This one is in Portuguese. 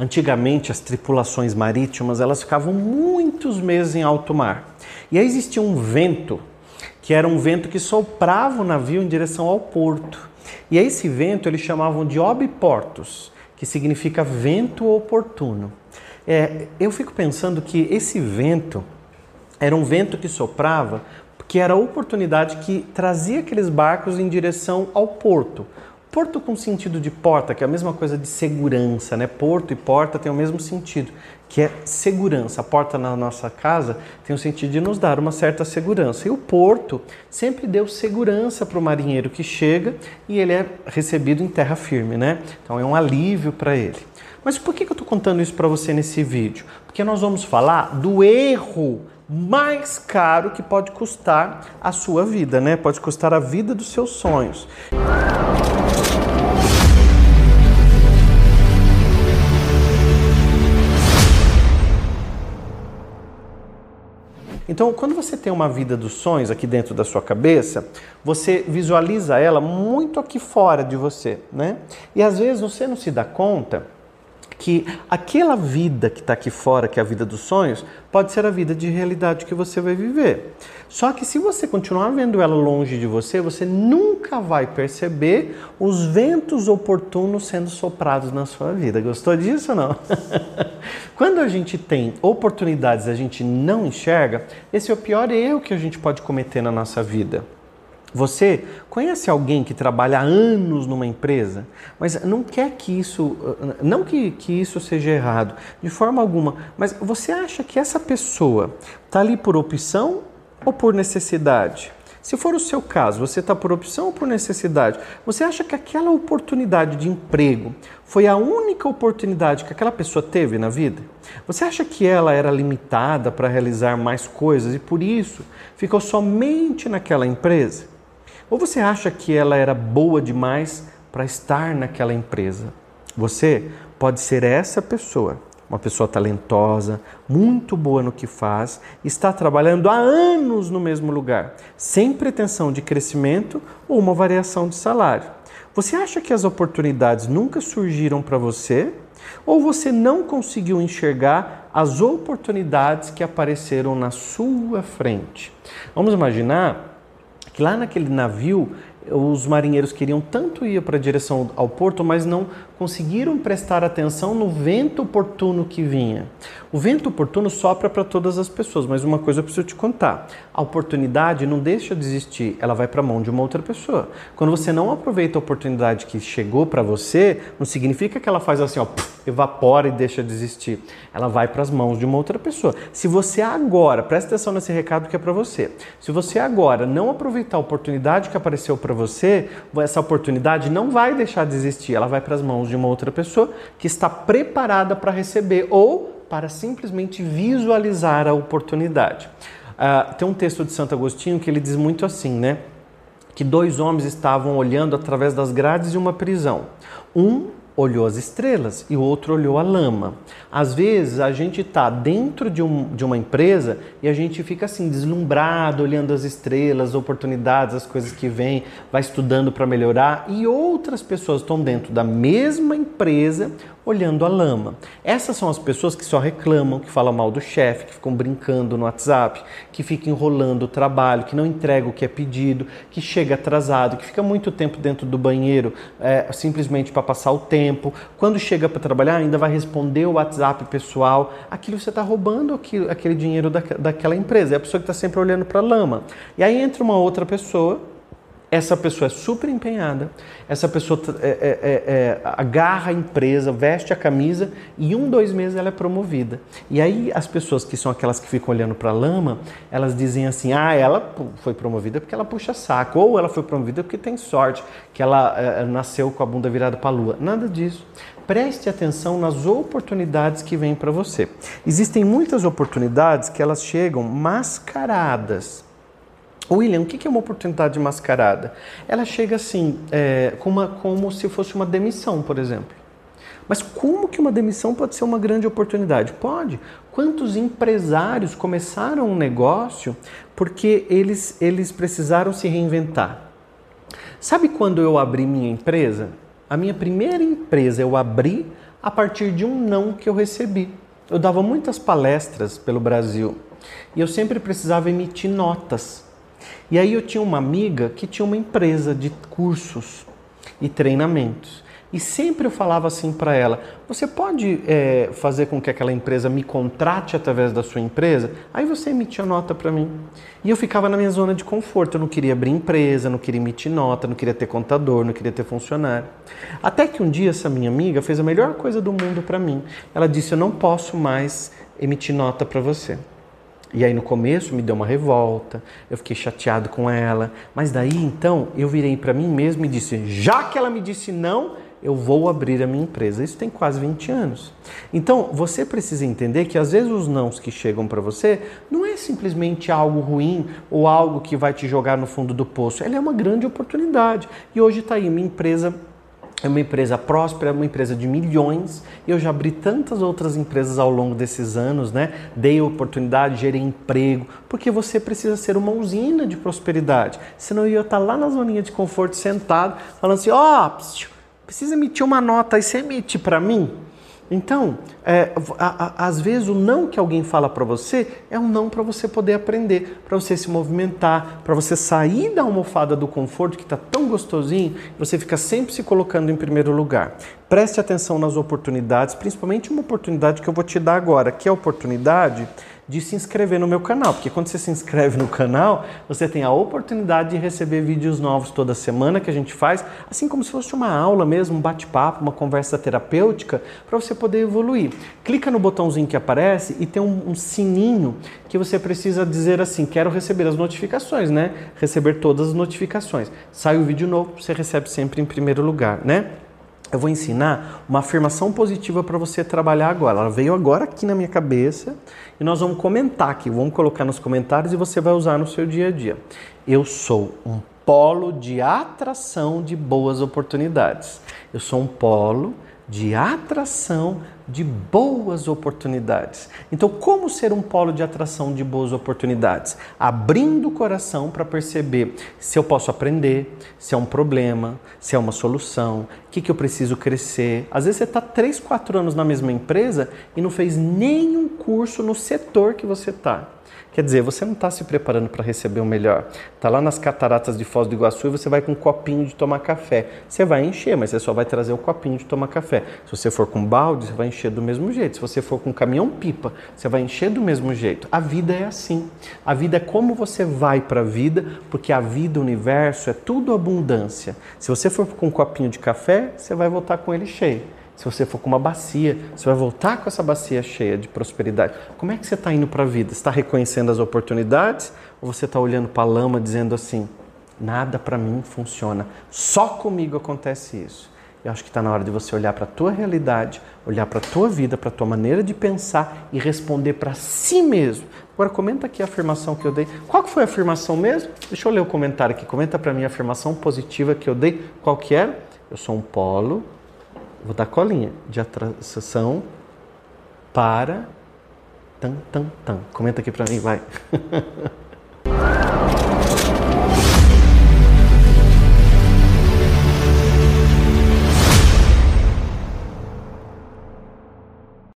Antigamente, as tripulações marítimas elas ficavam muitos meses em alto mar. E aí existia um vento, que era um vento que soprava o navio em direção ao porto. E esse vento eles chamavam de obiportos, que significa vento oportuno. É, eu fico pensando que esse vento era um vento que soprava, que era a oportunidade que trazia aqueles barcos em direção ao porto. Porto com sentido de porta, que é a mesma coisa de segurança, né? Porto e porta tem o mesmo sentido, que é segurança. A porta na nossa casa tem o sentido de nos dar uma certa segurança. E o porto sempre deu segurança para o marinheiro que chega e ele é recebido em terra firme, né? Então é um alívio para ele. Mas por que eu estou contando isso para você nesse vídeo? Porque nós vamos falar do erro mais caro que pode custar a sua vida, né? Pode custar a vida dos seus sonhos. Então, quando você tem uma vida dos sonhos aqui dentro da sua cabeça, você visualiza ela muito aqui fora de você, né? E às vezes você não se dá conta que aquela vida que está aqui fora, que é a vida dos sonhos, pode ser a vida de realidade que você vai viver. Só que se você continuar vendo ela longe de você, você nunca vai perceber os ventos oportunos sendo soprados na sua vida. Gostou disso ou não? Quando a gente tem oportunidades e a gente não enxerga, esse é o pior erro que a gente pode cometer na nossa vida. Você conhece alguém que trabalha há anos numa empresa, mas não quer que isso, não que, que isso seja errado, de forma alguma, mas você acha que essa pessoa está ali por opção ou por necessidade? Se for o seu caso, você está por opção ou por necessidade? Você acha que aquela oportunidade de emprego foi a única oportunidade que aquela pessoa teve na vida? Você acha que ela era limitada para realizar mais coisas e por isso ficou somente naquela empresa? Ou você acha que ela era boa demais para estar naquela empresa? Você pode ser essa pessoa, uma pessoa talentosa, muito boa no que faz, está trabalhando há anos no mesmo lugar, sem pretensão de crescimento ou uma variação de salário. Você acha que as oportunidades nunca surgiram para você? Ou você não conseguiu enxergar as oportunidades que apareceram na sua frente? Vamos imaginar lá naquele navio os marinheiros queriam tanto ir para a direção ao porto, mas não conseguiram prestar atenção no vento oportuno que vinha. O vento oportuno sopra para todas as pessoas, mas uma coisa eu preciso te contar: a oportunidade não deixa de existir, ela vai para a mão de uma outra pessoa. Quando você não aproveita a oportunidade que chegou para você, não significa que ela faz assim, ó, evapora e deixa de existir. Ela vai para as mãos de uma outra pessoa. Se você agora, presta atenção nesse recado que é para você. Se você agora não aproveitar a oportunidade que apareceu para você, essa oportunidade não vai deixar de existir, ela vai para as mãos de uma outra pessoa que está preparada para receber ou para simplesmente visualizar a oportunidade. Uh, tem um texto de Santo Agostinho que ele diz muito assim, né? Que dois homens estavam olhando através das grades de uma prisão. Um olhou as estrelas e o outro olhou a lama. Às vezes a gente está dentro de, um, de uma empresa e a gente fica assim deslumbrado, olhando as estrelas, as oportunidades, as coisas que vêm, vai estudando para melhorar e outras pessoas estão dentro da mesma empresa olhando a lama. Essas são as pessoas que só reclamam, que falam mal do chefe, que ficam brincando no WhatsApp, que ficam enrolando o trabalho, que não entregam o que é pedido, que chega atrasado, que fica muito tempo dentro do banheiro é, simplesmente para passar o tempo. Quando chega para trabalhar, ainda vai responder o WhatsApp pessoal. Aquilo você está roubando aquilo, aquele dinheiro da, daquela empresa. É a pessoa que está sempre olhando para a lama. E aí entra uma outra pessoa essa pessoa é super empenhada, essa pessoa é, é, é, é, agarra a empresa, veste a camisa e um, dois meses ela é promovida. E aí as pessoas que são aquelas que ficam olhando para a lama, elas dizem assim: ah, ela foi promovida porque ela puxa saco, ou ela foi promovida porque tem sorte, que ela é, nasceu com a bunda virada para a lua. Nada disso. Preste atenção nas oportunidades que vêm para você. Existem muitas oportunidades que elas chegam mascaradas William, o que é uma oportunidade mascarada? Ela chega assim, é, como, como se fosse uma demissão, por exemplo. Mas como que uma demissão pode ser uma grande oportunidade? Pode. Quantos empresários começaram um negócio porque eles, eles precisaram se reinventar? Sabe quando eu abri minha empresa? A minha primeira empresa eu abri a partir de um não que eu recebi. Eu dava muitas palestras pelo Brasil e eu sempre precisava emitir notas. E aí eu tinha uma amiga que tinha uma empresa de cursos e treinamentos. E sempre eu falava assim para ela: você pode é, fazer com que aquela empresa me contrate através da sua empresa? Aí você emitia nota para mim. E eu ficava na minha zona de conforto. Eu não queria abrir empresa, não queria emitir nota, não queria ter contador, não queria ter funcionário. Até que um dia essa minha amiga fez a melhor coisa do mundo para mim. Ela disse: eu não posso mais emitir nota para você. E aí no começo me deu uma revolta, eu fiquei chateado com ela, mas daí então eu virei para mim mesmo e disse: já que ela me disse não, eu vou abrir a minha empresa. Isso tem quase 20 anos. Então, você precisa entender que às vezes os nãos que chegam para você não é simplesmente algo ruim ou algo que vai te jogar no fundo do poço. Ela é uma grande oportunidade. E hoje está aí, minha empresa é uma empresa próspera, é uma empresa de milhões. Eu já abri tantas outras empresas ao longo desses anos, né? Dei oportunidade, gerei emprego, porque você precisa ser uma usina de prosperidade. Senão eu ia estar lá na zoninha de conforto sentado, falando assim: ó, oh, precisa emitir uma nota e você emite para mim? Então, é, a, a, às vezes o não que alguém fala para você é um não para você poder aprender, para você se movimentar, para você sair da almofada do conforto que está tão gostosinho, você fica sempre se colocando em primeiro lugar. Preste atenção nas oportunidades, principalmente uma oportunidade que eu vou te dar agora, que é a oportunidade de se inscrever no meu canal, porque quando você se inscreve no canal, você tem a oportunidade de receber vídeos novos toda semana que a gente faz, assim como se fosse uma aula mesmo, um bate-papo, uma conversa terapêutica, para você poder evoluir. Clica no botãozinho que aparece e tem um, um sininho que você precisa dizer assim: quero receber as notificações, né? Receber todas as notificações. Sai o vídeo novo, você recebe sempre em primeiro lugar, né? Eu vou ensinar uma afirmação positiva para você trabalhar agora. Ela veio agora aqui na minha cabeça e nós vamos comentar aqui, vamos colocar nos comentários e você vai usar no seu dia a dia. Eu sou um polo de atração de boas oportunidades. Eu sou um polo de atração de boas oportunidades. Então, como ser um polo de atração de boas oportunidades? Abrindo o coração para perceber se eu posso aprender, se é um problema, se é uma solução, o que, que eu preciso crescer. Às vezes você está 3, 4 anos na mesma empresa e não fez nenhum curso no setor que você está. Quer dizer, você não está se preparando para receber o melhor. Está lá nas cataratas de Foz do Iguaçu e você vai com um copinho de tomar café. Você vai encher, mas você só vai trazer o copinho de tomar café. Se você for com balde, você vai encher do mesmo jeito. Se você for com caminhão-pipa, você vai encher do mesmo jeito. A vida é assim. A vida é como você vai para a vida, porque a vida, o universo, é tudo abundância. Se você for com um copinho de café, você vai voltar com ele cheio. Se você for com uma bacia, você vai voltar com essa bacia cheia de prosperidade. Como é que você está indo para a vida? Está reconhecendo as oportunidades ou você está olhando para a lama dizendo assim: nada para mim funciona, só comigo acontece isso? Eu acho que está na hora de você olhar para a tua realidade, olhar para a tua vida, para a tua maneira de pensar e responder para si mesmo. Agora comenta aqui a afirmação que eu dei. Qual que foi a afirmação mesmo? Deixa eu ler o comentário aqui. Comenta para mim a afirmação positiva que eu dei. Qual que era? Eu sou um polo vou dar colinha de atração para tan tan tan. Comenta aqui para mim, vai.